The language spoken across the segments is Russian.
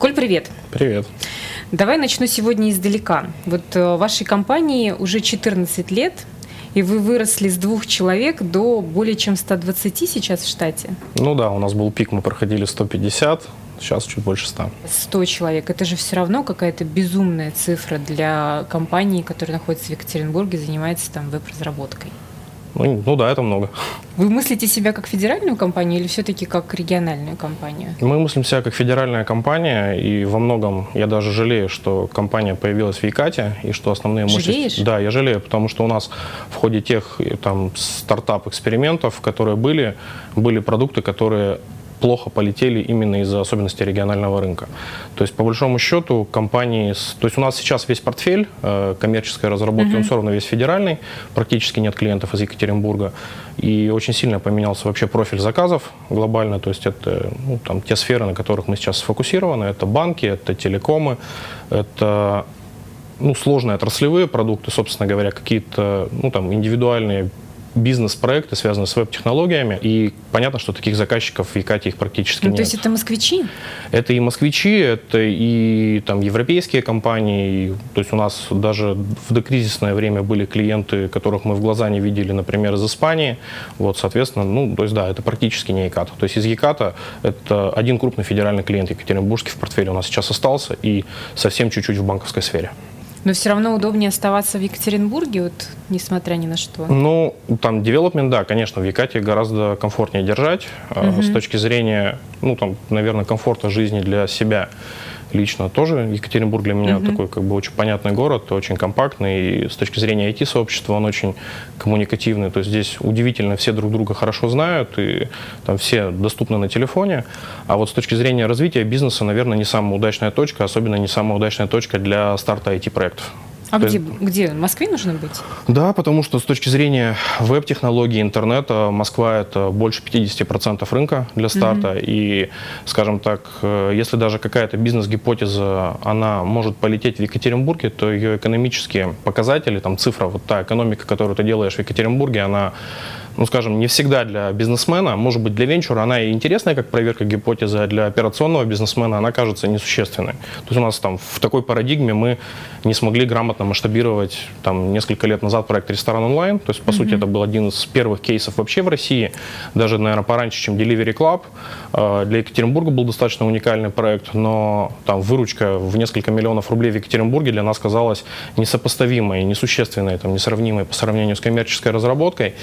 Коль, привет. Привет. Давай начну сегодня издалека. Вот э, вашей компании уже 14 лет, и вы выросли с двух человек до более чем 120 сейчас в штате. Ну да, у нас был пик, мы проходили 150, сейчас чуть больше 100. 100 человек. Это же все равно какая-то безумная цифра для компании, которая находится в Екатеринбурге, занимается там веб-разработкой. Ну, ну да, это много. Вы мыслите себя как федеральную компанию или все-таки как региональную компанию? Мы мыслим себя как федеральная компания, и во многом я даже жалею, что компания появилась в Якате, и что основные Жалеешь? Да, я жалею, потому что у нас в ходе тех там стартап-экспериментов, которые были, были продукты, которые плохо полетели именно из-за особенностей регионального рынка. То есть, по большому счету, компании... То есть, у нас сейчас весь портфель э, коммерческой разработки, uh-huh. он все равно весь федеральный, практически нет клиентов из Екатеринбурга. И очень сильно поменялся вообще профиль заказов глобально. То есть, это ну, там, те сферы, на которых мы сейчас сфокусированы. Это банки, это телекомы, это ну, сложные отраслевые продукты, собственно говоря, какие-то ну, там, индивидуальные бизнес-проекты, связанные с веб-технологиями. И понятно, что таких заказчиков в Якате их практически ну, нет. То есть это москвичи? Это и москвичи, это и там европейские компании. То есть у нас даже в докризисное время были клиенты, которых мы в глаза не видели, например, из Испании. Вот, соответственно, ну, то есть да, это практически не Якат. То есть из Яката это один крупный федеральный клиент Екатеринбургский в портфеле у нас сейчас остался и совсем чуть-чуть в банковской сфере. Но все равно удобнее оставаться в Екатеринбурге, вот, несмотря ни на что. Ну, там девелопмент, да, конечно, в Якате гораздо комфортнее держать угу. с точки зрения, ну, там, наверное, комфорта жизни для себя лично тоже Екатеринбург для меня угу. такой как бы очень понятный город, очень компактный. И с точки зрения IT-сообщества он очень коммуникативный. То есть здесь удивительно все друг друга хорошо знают, и там все доступны на телефоне. А вот с точки зрения развития бизнеса, наверное, не самая удачная точка, особенно не самая удачная точка для старта IT-проектов. А где, есть, где? В Москве нужно быть? Да, потому что с точки зрения веб-технологий, интернета, Москва – это больше 50% рынка для старта. Mm-hmm. И, скажем так, э, если даже какая-то бизнес-гипотеза, она может полететь в Екатеринбурге, то ее экономические показатели, там цифра, вот та экономика, которую ты делаешь в Екатеринбурге, она ну, скажем, не всегда для бизнесмена, может быть, для венчура она и интересная, как проверка гипотезы, а для операционного бизнесмена она кажется несущественной. То есть у нас там в такой парадигме мы не смогли грамотно масштабировать там несколько лет назад проект «Ресторан онлайн». То есть, по mm-hmm. сути, это был один из первых кейсов вообще в России, даже, наверное, пораньше, чем Delivery Club. А, для Екатеринбурга был достаточно уникальный проект, но там выручка в несколько миллионов рублей в Екатеринбурге для нас казалась несопоставимой, несущественной, там, несравнимой по сравнению с коммерческой разработкой.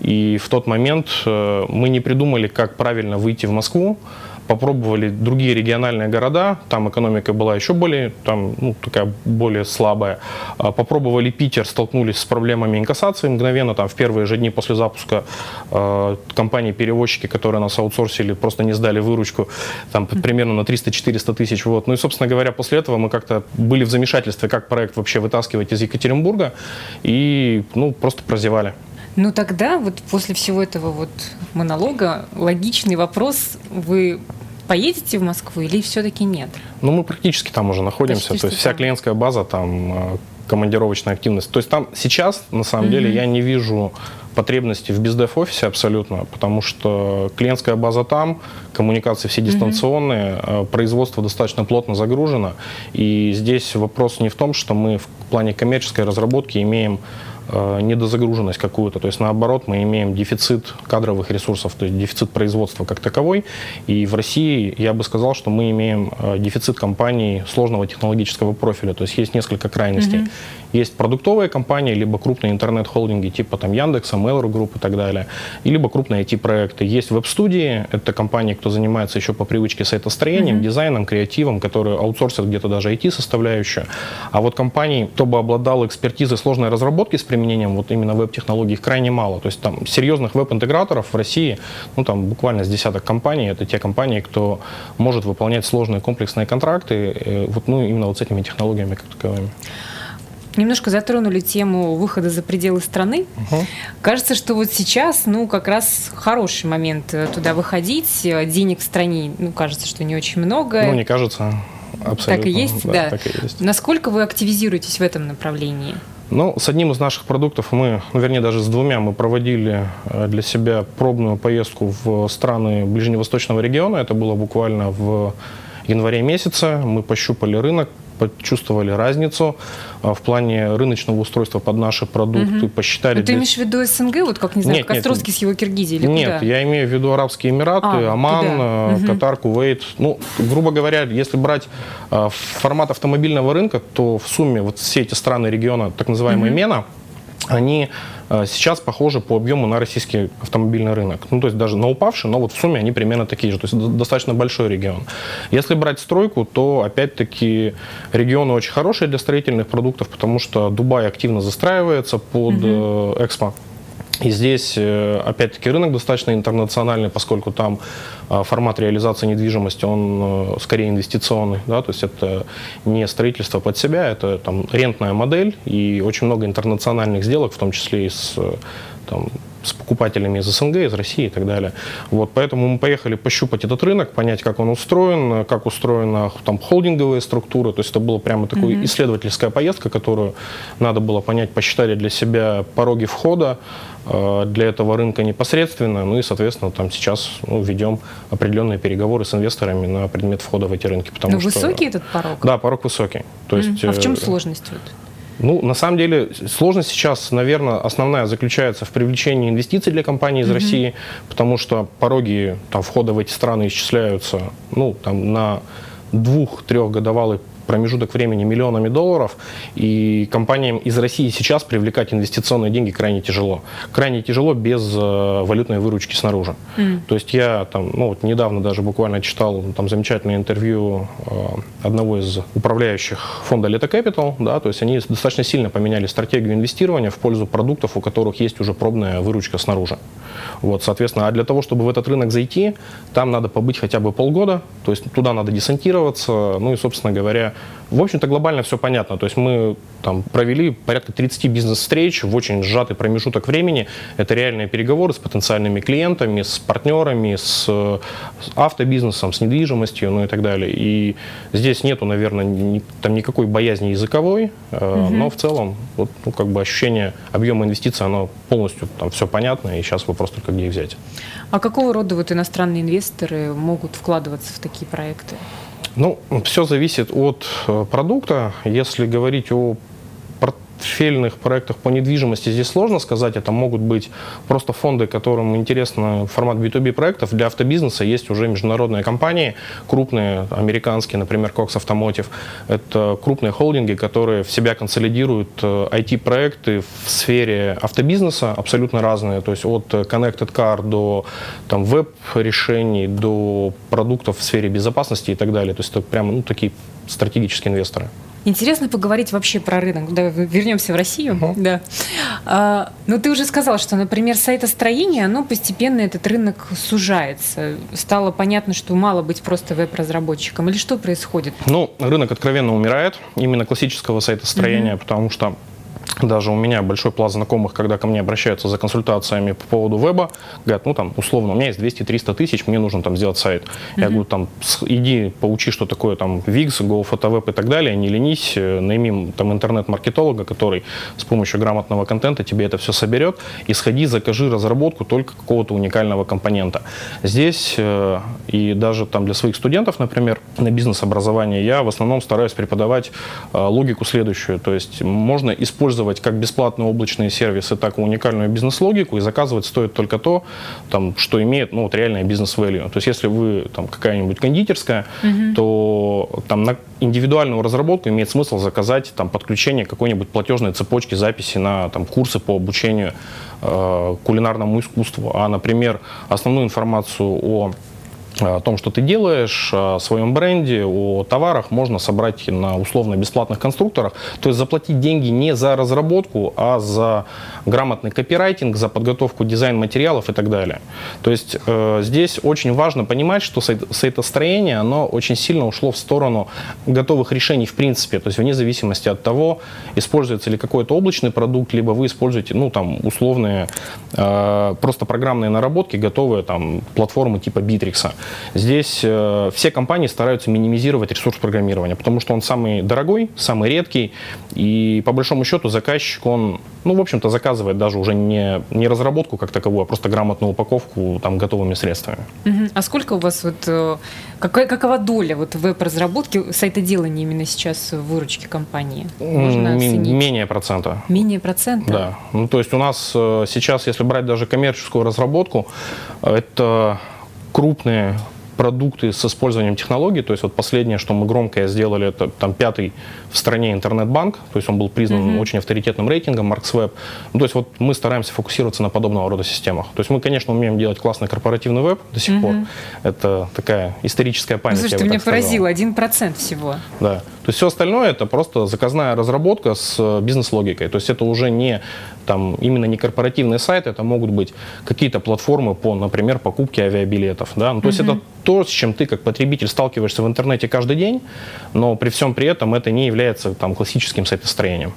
И и в тот момент э, мы не придумали, как правильно выйти в Москву, попробовали другие региональные города, там экономика была еще более, там, ну, такая более слабая. А, попробовали Питер, столкнулись с проблемами инкассации мгновенно, там в первые же дни после запуска э, компании-перевозчики, которые нас аутсорсили, просто не сдали выручку, там примерно на 300-400 тысяч. Вот. Ну и, собственно говоря, после этого мы как-то были в замешательстве, как проект вообще вытаскивать из Екатеринбурга, и ну, просто прозевали. Ну тогда вот после всего этого вот монолога логичный вопрос, вы поедете в Москву или все-таки нет? Ну мы практически там уже находимся, Почти то есть вся клиентская база там э, командировочная активность. То есть там сейчас, на самом mm-hmm. деле, я не вижу потребности в бездев-офисе абсолютно, потому что клиентская база там, коммуникации все дистанционные, mm-hmm. производство достаточно плотно загружено. И здесь вопрос не в том, что мы в плане коммерческой разработки имеем Э, недозагруженность какую-то. То есть наоборот мы имеем дефицит кадровых ресурсов, то есть дефицит производства как таковой. И в России я бы сказал, что мы имеем э, дефицит компаний сложного технологического профиля. То есть есть несколько крайностей. Mm-hmm. Есть продуктовые компании, либо крупные интернет-холдинги типа там Яндекса, Mail.ru Group и так далее, и либо крупные IT-проекты. Есть веб-студии, это компании, кто занимается еще по привычке сайтостроением, mm-hmm. дизайном, креативом, которые аутсорсят где-то даже IT-составляющую. А вот компаний, кто бы обладал экспертизой сложной разработки с применением вот именно веб-технологий, их крайне мало. То есть там серьезных веб-интеграторов в России, ну там буквально с десяток компаний, это те компании, кто может выполнять сложные комплексные контракты, э, вот, ну именно вот с этими технологиями как таковыми. Немножко затронули тему выхода за пределы страны. Угу. Кажется, что вот сейчас, ну, как раз хороший момент э, туда выходить. Денег в стране, ну, кажется, что не очень много. Ну, не кажется. Абсолютно. Так и есть, да. да. Так и есть. Насколько вы активизируетесь в этом направлении? Ну, с одним из наших продуктов мы, ну, вернее, даже с двумя мы проводили э, для себя пробную поездку в страны ближневосточного региона. Это было буквально в январе месяце. Мы пощупали рынок, почувствовали разницу а, в плане рыночного устройства под наши продукты, угу. посчитали... Но ты для... имеешь в виду СНГ, вот как, не знаю, нет, как Островский нет, с его Киргизией или Нет, куда? я имею в виду Арабские Эмираты, а, Оман, угу. Катар, Кувейт. Ну, грубо говоря, если брать а, формат автомобильного рынка, то в сумме вот все эти страны региона, так называемые угу. МЕНА, они э, сейчас похожи по объему на российский автомобильный рынок. Ну, то есть даже на упавший, но вот в сумме они примерно такие же. То есть достаточно большой регион. Если брать стройку, то опять-таки регионы очень хорошие для строительных продуктов, потому что Дубай активно застраивается под угу. экспо. И здесь, э, опять-таки, рынок достаточно интернациональный, поскольку там э, формат реализации недвижимости, он э, скорее инвестиционный, да, то есть это не строительство под себя, это там рентная модель и очень много интернациональных сделок, в том числе и с там, с покупателями из СНГ, из России и так далее. Вот, поэтому мы поехали пощупать этот рынок, понять, как он устроен, как устроена там холдинговые структуры. То есть это была прямо такая mm-hmm. исследовательская поездка, которую надо было понять, посчитали для себя пороги входа э, для этого рынка непосредственно. Ну и, соответственно, там сейчас ну, ведем определенные переговоры с инвесторами на предмет входа в эти рынки. Потому Но ну, что, высокий этот порог? Да, порог высокий. То есть, mm. А в чем э, сложность? Вот? Ну, на самом деле, сложность сейчас, наверное, основная заключается в привлечении инвестиций для компаний из mm-hmm. России, потому что пороги там, входа в эти страны исчисляются ну, там, на двух-трехгодовалый промежуток времени миллионами долларов, и компаниям из России сейчас привлекать инвестиционные деньги крайне тяжело. Крайне тяжело без э, валютной выручки снаружи. Mm. То есть я там, ну, вот недавно даже буквально читал там замечательное интервью э, одного из управляющих фонда Leta Capital, да, то есть они достаточно сильно поменяли стратегию инвестирования в пользу продуктов, у которых есть уже пробная выручка снаружи. Вот, соответственно, а для того, чтобы в этот рынок зайти, там надо побыть хотя бы полгода, то есть туда надо десантироваться, ну и, собственно говоря, в общем-то, глобально все понятно. То есть мы там провели порядка 30 бизнес-встреч в очень сжатый промежуток времени. Это реальные переговоры с потенциальными клиентами, с партнерами, с, с автобизнесом, с недвижимостью, ну и так далее. И здесь нету, наверное, ни, там никакой боязни языковой, э, угу. но в целом вот, ну, как бы ощущение объема инвестиций, оно полностью там все понятно, и сейчас вопрос только где их взять. А какого рода вот иностранные инвесторы могут вкладываться в такие проекты? Ну, все зависит от э, продукта. Если говорить о портфельных проектах по недвижимости здесь сложно сказать. Это могут быть просто фонды, которым интересно формат B2B проектов. Для автобизнеса есть уже международные компании, крупные, американские, например, Cox Automotive. Это крупные холдинги, которые в себя консолидируют IT-проекты э, в сфере автобизнеса, абсолютно разные. То есть от Connected Car до там, веб-решений, до продуктов в сфере безопасности и так далее. То есть это прямо ну, такие стратегические инвесторы. Интересно поговорить вообще про рынок. Да, вернемся в Россию. Uh-huh. Да. А, ну, ты уже сказал, что, например, сайтостроение, оно постепенно этот рынок сужается. Стало понятно, что мало быть просто веб-разработчиком. Или что происходит? Ну, рынок откровенно умирает, именно классического сайтостроения, uh-huh. потому что даже у меня большой пласт знакомых, когда ко мне обращаются за консультациями по поводу веба, говорят, ну там, условно, у меня есть 200-300 тысяч, мне нужно там сделать сайт. Mm-hmm. Я говорю, там, иди поучи, что такое там Wix, GoPhotoWeb и так далее, не ленись, э, найми там интернет-маркетолога, который с помощью грамотного контента тебе это все соберет, и сходи, закажи разработку только какого-то уникального компонента. Здесь э, и даже там для своих студентов, например, на бизнес-образование я в основном стараюсь преподавать э, логику следующую, то есть можно использовать использовать как бесплатные облачные сервисы, так и уникальную бизнес-логику, и заказывать стоит только то, там, что имеет ну, вот, реальное бизнес-value. То есть если вы там, какая-нибудь кондитерская, угу. то там, на индивидуальную разработку имеет смысл заказать там, подключение какой-нибудь платежной цепочки записи на там, курсы по обучению э, кулинарному искусству. А, например, основную информацию о о том, что ты делаешь, о своем бренде, о товарах можно собрать на условно-бесплатных конструкторах. То есть заплатить деньги не за разработку, а за грамотный копирайтинг, за подготовку дизайн-материалов и так далее. То есть э, здесь очень важно понимать, что сайт, сайтостроение, оно очень сильно ушло в сторону готовых решений в принципе. То есть вне зависимости от того, используется ли какой-то облачный продукт, либо вы используете, ну, там, условные, э, просто программные наработки, готовые там платформы типа Bittrex. Здесь э, все компании стараются минимизировать ресурс программирования, потому что он самый дорогой, самый редкий, и по большому счету заказчик, он, ну, в общем-то, заказывает даже уже не, не разработку как таковую, а просто грамотную упаковку там готовыми средствами. Угу. А сколько у вас вот, э, какая, какова доля вот веб-разработки, сайтоделания именно сейчас в выручке компании? Можно оценить? Менее процента. Менее процента? Да. Ну, то есть у нас э, сейчас, если брать даже коммерческую разработку, это крупные продукты с использованием технологий. То есть вот последнее, что мы громкое сделали, это там пятый в стране интернет-банк. То есть он был признан mm-hmm. очень авторитетным рейтингом MarksWeb. Ну, то есть вот мы стараемся фокусироваться на подобного рода системах. То есть мы, конечно, умеем делать классный корпоративный веб до сих mm-hmm. пор. Это такая историческая память. Ну, слушай, ты меня поразил, один процент всего. Да. То есть все остальное это просто заказная разработка с э, бизнес-логикой. То есть это уже не там именно не корпоративные сайты, это могут быть какие-то платформы по, например, покупке авиабилетов. Да? Ну, то mm-hmm. есть это то, с чем ты как потребитель сталкиваешься в интернете каждый день, но при всем при этом это не является там классическим сайтостроением.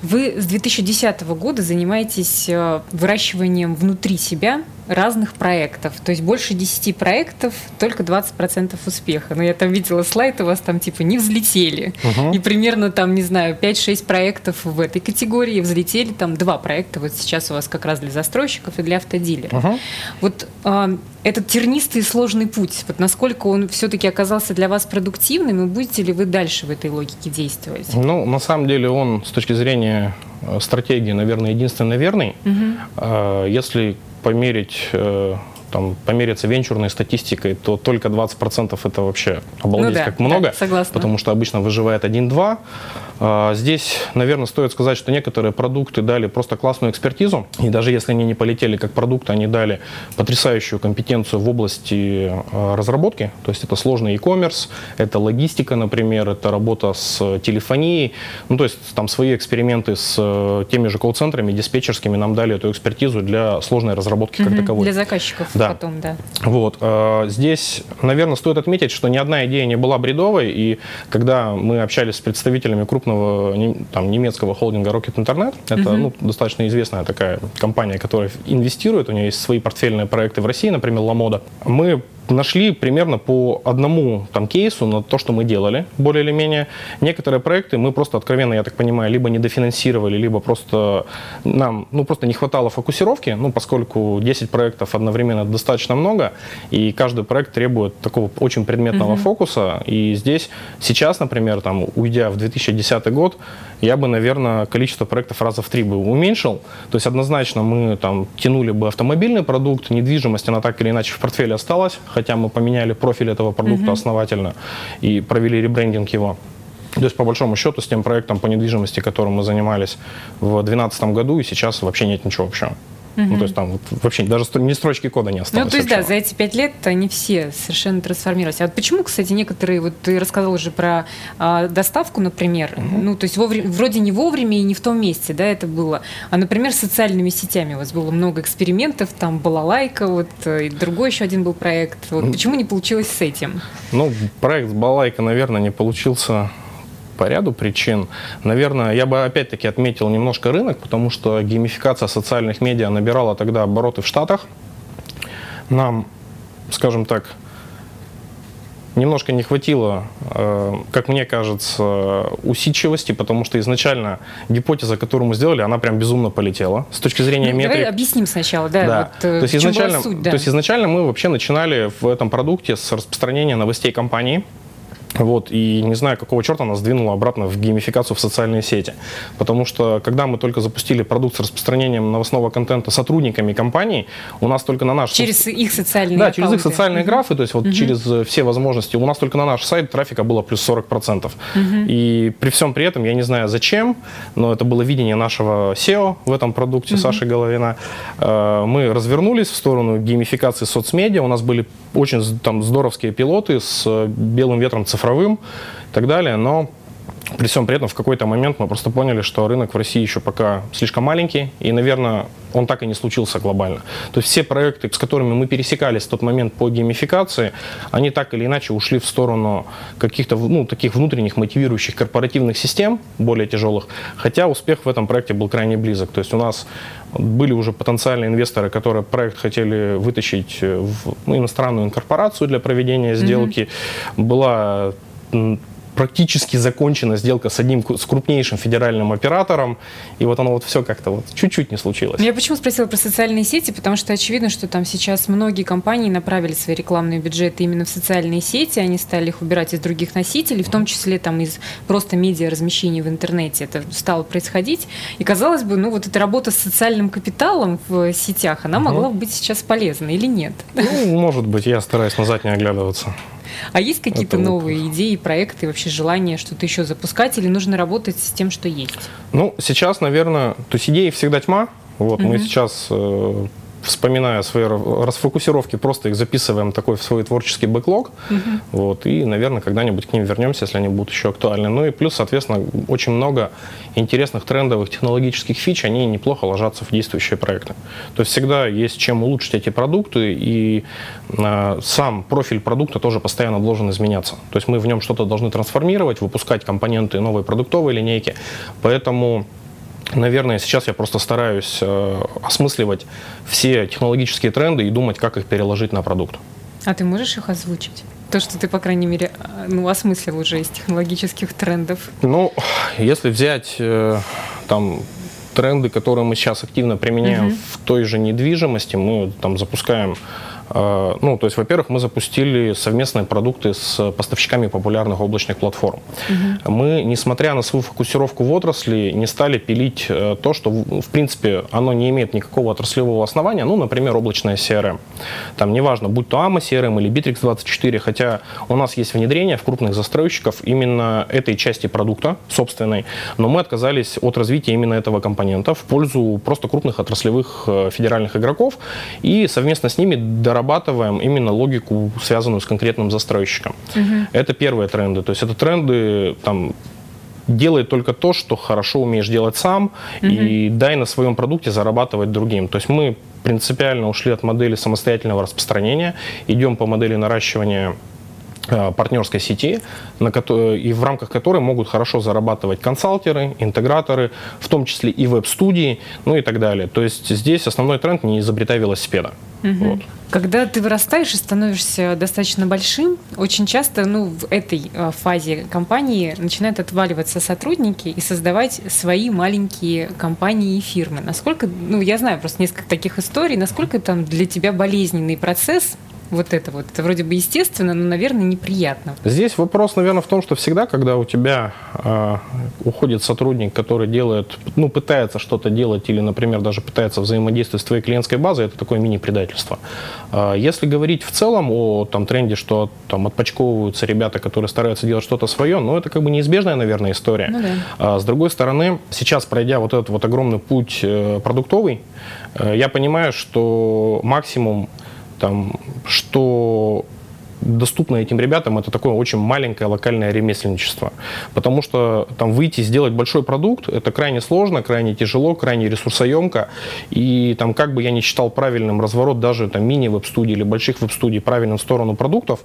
Вы с 2010 года занимаетесь э, выращиванием внутри себя разных проектов. То есть больше 10 проектов, только 20% успеха. Но я там видела слайд, у вас там типа не взлетели. Угу. И примерно там, не знаю, 5-6 проектов в этой категории взлетели. Там два проекта вот сейчас у вас как раз для застройщиков и для автодилеров. Угу. Вот э, этот тернистый и сложный путь, вот насколько он все-таки оказался для вас продуктивным, и будете ли вы дальше в этой логике действовать? Ну, на самом деле он с точки зрения э, стратегии, наверное, единственно верный. Угу. Если померить э, там, помериться венчурной статистикой, то только 20% это вообще обалдеть ну да, как много. Да, согласна. Потому что обычно выживает 1-2. А, здесь, наверное, стоит сказать, что некоторые продукты дали просто классную экспертизу. И даже если они не полетели как продукты, они дали потрясающую компетенцию в области а, разработки. То есть это сложный e-commerce, это логистика, например, это работа с телефонией. Ну, то есть там свои эксперименты с э, теми же колл-центрами, диспетчерскими нам дали эту экспертизу для сложной разработки как таковой. Для заказчиков да. потом, да. Вот. А, здесь, наверное, стоит отметить, что ни одна идея не была бредовой, и когда мы общались с представителями крупного там, немецкого холдинга Rocket Internet, это угу. ну, достаточно известная такая компания, которая инвестирует, у нее есть свои портфельные проекты в России, например, Ламода, мы нашли примерно по одному там кейсу на то, что мы делали, более или менее. Некоторые проекты мы просто откровенно, я так понимаю, либо не дофинансировали, либо просто нам ну, просто не хватало фокусировки, ну, поскольку 10 проектов одновременно достаточно много, и каждый проект требует такого очень предметного mm-hmm. фокуса. И здесь сейчас, например, там, уйдя в 2010 год, я бы, наверное, количество проектов раза в три бы уменьшил. То есть однозначно мы там тянули бы автомобильный продукт, недвижимость, она так или иначе в портфеле осталась, хотя мы поменяли профиль этого продукта mm-hmm. основательно и провели ребрендинг его. То есть, по большому счету, с тем проектом по недвижимости, которым мы занимались в 2012 году, и сейчас вообще нет ничего общего. Угу. Ну, то есть там вот вообще даже ни строчки кода не осталось. Ну, то есть, вообще. да, за эти пять лет они все совершенно трансформировались. А вот почему, кстати, некоторые, вот ты рассказал уже про а, доставку, например, угу. ну, то есть вовремя, вроде не вовремя и не в том месте, да, это было, а, например, с социальными сетями у вас было много экспериментов, там была лайка, вот, э, и другой еще один был проект. Вот, почему не получилось с этим? Ну, проект Балайка, наверное, не получился по ряду причин. Наверное, я бы опять-таки отметил немножко рынок, потому что геймификация социальных медиа набирала тогда обороты в Штатах. Нам, скажем так, немножко не хватило, э, как мне кажется, усидчивости, потому что изначально гипотеза, которую мы сделали, она прям безумно полетела. С точки зрения ну, метрик... Давай объясним сначала, да. да. Вот, э, то, есть изначально, суть, да. то есть изначально мы вообще начинали в этом продукте с распространения новостей компании. Вот, и не знаю, какого черта нас двинуло обратно в геймификацию в социальные сети. Потому что, когда мы только запустили продукт с распространением новостного контента сотрудниками компании, у нас только на наш... Через их социальные Да, аккаунты. через их социальные угу. графы, то есть вот угу. через э, все возможности. У нас только на наш сайт трафика было плюс 40%. Угу. И при всем при этом, я не знаю зачем, но это было видение нашего SEO в этом продукте, угу. Саши Головина. Э, мы развернулись в сторону геймификации соцмедиа. У нас были очень там здоровские пилоты с э, белым ветром цифровым и так далее, но при всем при этом в какой-то момент мы просто поняли, что рынок в России еще пока слишком маленький, и, наверное, он так и не случился глобально. То есть все проекты, с которыми мы пересекались в тот момент по геймификации, они так или иначе ушли в сторону каких-то ну, таких внутренних мотивирующих корпоративных систем, более тяжелых, хотя успех в этом проекте был крайне близок. То есть у нас были уже потенциальные инвесторы, которые проект хотели вытащить в ну, иностранную корпорацию для проведения сделки. Mm-hmm. Была практически закончена сделка с одним, с крупнейшим федеральным оператором, и вот оно вот все как-то вот чуть-чуть не случилось. Я почему спросила про социальные сети, потому что очевидно, что там сейчас многие компании направили свои рекламные бюджеты именно в социальные сети, они стали их убирать из других носителей, в том числе там из просто медиа размещения в интернете это стало происходить, и казалось бы, ну вот эта работа с социальным капиталом в сетях, она могла бы быть сейчас полезна или нет? Ну, может быть, я стараюсь назад не оглядываться. А есть какие-то Это новые вот... идеи, проекты, вообще желание что-то еще запускать или нужно работать с тем, что есть? Ну, сейчас, наверное, то есть идеи всегда тьма. Вот угу. мы сейчас э, вспоминая свои расфокусировки, просто их записываем такой в свой творческий бэклог. Угу. Вот, и, наверное, когда-нибудь к ним вернемся, если они будут еще актуальны. Ну и плюс, соответственно, очень много интересных трендовых технологических фич, они неплохо ложатся в действующие проекты. То есть всегда есть чем улучшить эти продукты, и э, сам профиль продукта тоже постоянно должен изменяться. То есть мы в нем что-то должны трансформировать, выпускать компоненты новой продуктовой линейки. Поэтому Наверное, сейчас я просто стараюсь э, осмысливать все технологические тренды и думать, как их переложить на продукт. А ты можешь их озвучить? То, что ты, по крайней мере, э, ну, осмыслил уже из технологических трендов. Ну, если взять э, там тренды, которые мы сейчас активно применяем угу. в той же недвижимости, мы там запускаем ну, то есть, во-первых, мы запустили совместные продукты с поставщиками популярных облачных платформ. Угу. Мы, несмотря на свою фокусировку в отрасли, не стали пилить э, то, что, в принципе, оно не имеет никакого отраслевого основания, ну, например, облачная CRM. Там, неважно, будь то AMA CRM или Bittrex24, хотя у нас есть внедрение в крупных застройщиков именно этой части продукта собственной, но мы отказались от развития именно этого компонента в пользу просто крупных отраслевых э, федеральных игроков и совместно с ними доработали прорабатываем именно логику, связанную с конкретным застройщиком. Угу. Это первые тренды. То есть это тренды там, делай только то, что хорошо умеешь делать сам, угу. и дай на своем продукте зарабатывать другим. То есть мы принципиально ушли от модели самостоятельного распространения, идем по модели наращивания партнерской сети, на которой, и в рамках которой могут хорошо зарабатывать консалтеры, интеграторы, в том числе и веб-студии, ну и так далее. То есть здесь основной тренд не изобретай велосипеда. Угу. Вот. Когда ты вырастаешь и становишься достаточно большим, очень часто ну, в этой э, фазе компании начинают отваливаться сотрудники и создавать свои маленькие компании и фирмы. Насколько, ну я знаю просто несколько таких историй, насколько там для тебя болезненный процесс вот это вот. Это вроде бы естественно, но, наверное, неприятно. Здесь вопрос, наверное, в том, что всегда, когда у тебя э, уходит сотрудник, который делает, ну, пытается что-то делать или, например, даже пытается взаимодействовать с твоей клиентской базой, это такое мини-предательство. Э, если говорить в целом о там, тренде, что там отпочковываются ребята, которые стараются делать что-то свое, ну, это как бы неизбежная, наверное, история. Ну, да. а, с другой стороны, сейчас, пройдя вот этот вот огромный путь э, продуктовый, э, я понимаю, что максимум там, что доступно этим ребятам, это такое очень маленькое локальное ремесленничество. Потому что там выйти, сделать большой продукт, это крайне сложно, крайне тяжело, крайне ресурсоемко. И там как бы я не считал правильным разворот даже там мини-веб-студий или больших веб-студий правильным в сторону продуктов,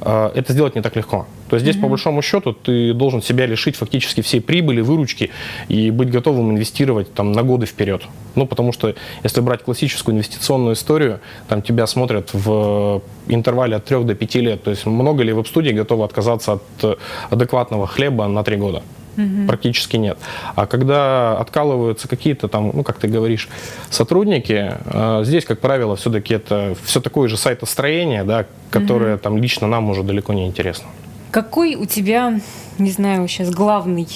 э, это сделать не так легко. То есть здесь, mm-hmm. по большому счету, ты должен себя лишить фактически всей прибыли, выручки и быть готовым инвестировать там на годы вперед. Ну, потому что если брать классическую инвестиционную историю, там тебя смотрят в интервале от 3 до 5 лет. То есть много ли веб-студий готовы отказаться от адекватного хлеба на 3 года? Угу. Практически нет. А когда откалываются какие-то там, ну, как ты говоришь, сотрудники, э, здесь, как правило, все-таки это все такое же сайтостроение, да, которое угу. там лично нам уже далеко не интересно. Какой у тебя, не знаю, сейчас главный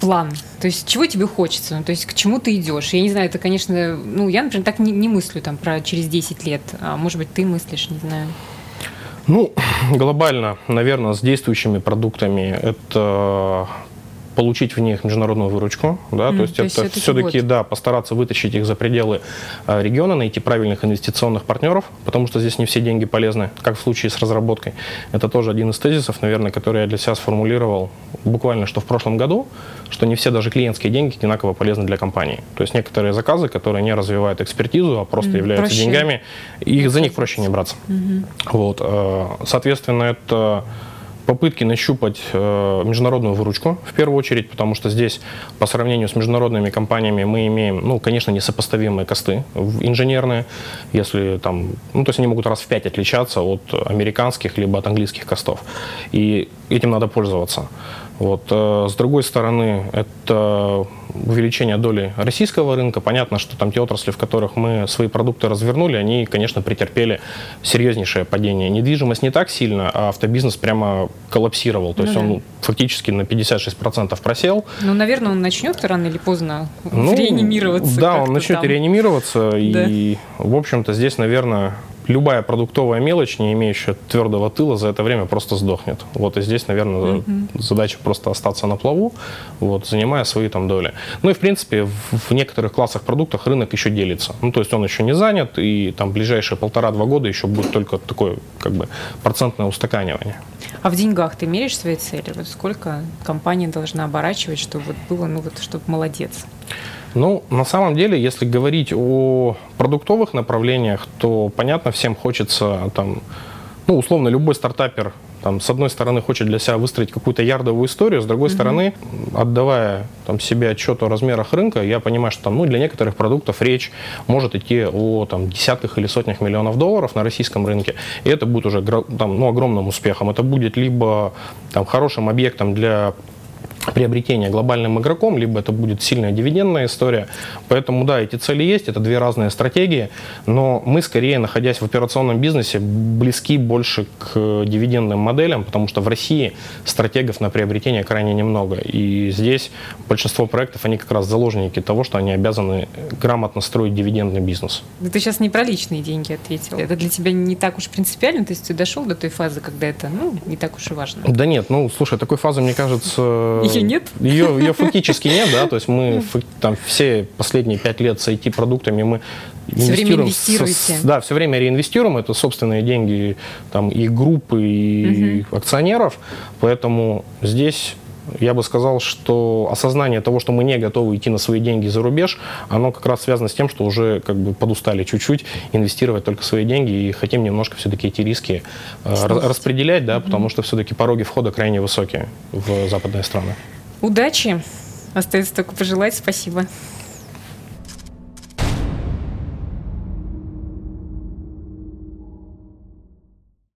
план? То есть чего тебе хочется? Ну, то есть к чему ты идешь? Я не знаю, это, конечно, ну, я, например, так не, не мыслю там про через 10 лет. А может быть, ты мыслишь, не знаю. Ну, глобально, наверное, с действующими продуктами это получить в них международную выручку, да, mm, то есть то это все-таки, все-таки вот. да, постараться вытащить их за пределы э, региона, найти правильных инвестиционных партнеров, потому что здесь не все деньги полезны, как в случае с разработкой. Это тоже один из тезисов, наверное, который я для себя сформулировал буквально что в прошлом году, что не все даже клиентские деньги одинаково полезны для компании. То есть некоторые заказы, которые не развивают экспертизу, а просто mm, являются проще. деньгами, их, за них проще не браться. Mm-hmm. Вот, э, соответственно, это попытки нащупать э, международную выручку в первую очередь, потому что здесь по сравнению с международными компаниями мы имеем, ну, конечно, несопоставимые косты инженерные, если там, ну, то есть они могут раз в пять отличаться от американских либо от английских костов. И этим надо пользоваться. Вот. Э, с другой стороны, это увеличение доли российского рынка. Понятно, что там те отрасли, в которых мы свои продукты развернули, они, конечно, претерпели серьезнейшее падение. Недвижимость не так сильно, а автобизнес прямо коллапсировал. То ну, есть да. он фактически на 56% просел. Ну, наверное, он начнет рано или поздно ну, реанимироваться. Да, он начнет там. реанимироваться. Да. И, в общем-то, здесь, наверное, любая продуктовая мелочь, не имеющая твердого тыла, за это время просто сдохнет. Вот и здесь, наверное, mm-hmm. задача просто остаться на плаву, вот, занимая свои там доли. Ну и, в принципе, в, в некоторых классах продуктов рынок еще делится. Ну, то есть он еще не занят, и там ближайшие полтора-два года еще будет только такое, как бы, процентное устаканивание. А в деньгах ты меряешь свои цели? Вот сколько компания должна оборачивать, чтобы вот было, ну вот, чтобы молодец? Ну, на самом деле, если говорить о продуктовых направлениях, то, понятно, всем хочется, там, ну, условно, любой стартапер там, с одной стороны, хочет для себя выстроить какую-то ярдовую историю, с другой mm-hmm. стороны, отдавая там, себе отчет о размерах рынка, я понимаю, что там, ну, для некоторых продуктов речь может идти о там, десятках или сотнях миллионов долларов на российском рынке, и это будет уже там, ну, огромным успехом. Это будет либо там, хорошим объектом для приобретения глобальным игроком, либо это будет сильная дивидендная история. Поэтому, да, эти цели есть, это две разные стратегии, но мы скорее, находясь в операционном бизнесе, близки больше к дивидендным моделям, потому что в России стратегов на приобретение крайне немного. И здесь большинство проектов, они как раз заложники того, что они обязаны грамотно строить дивидендный бизнес. Ты сейчас не про личные деньги ответил. Это для тебя не так уж принципиально? То есть ты дошел до той фазы, когда это ну, не так уж и важно? Да нет, ну, слушай, такой фазы, мне кажется, ее нет? Ее, ее фактически нет, да, то есть мы там все последние пять лет с IT-продуктами мы все время инвестируете. Да, все время реинвестируем. Это собственные деньги там, и группы, и угу. акционеров. Поэтому здесь я бы сказал, что осознание того, что мы не готовы идти на свои деньги за рубеж, оно как раз связано с тем, что уже как бы подустали чуть-чуть инвестировать только свои деньги и хотим немножко все-таки эти риски э, распределять, да, mm-hmm. потому что все-таки пороги входа крайне высокие в западные страны. Удачи. Остается только пожелать. Спасибо.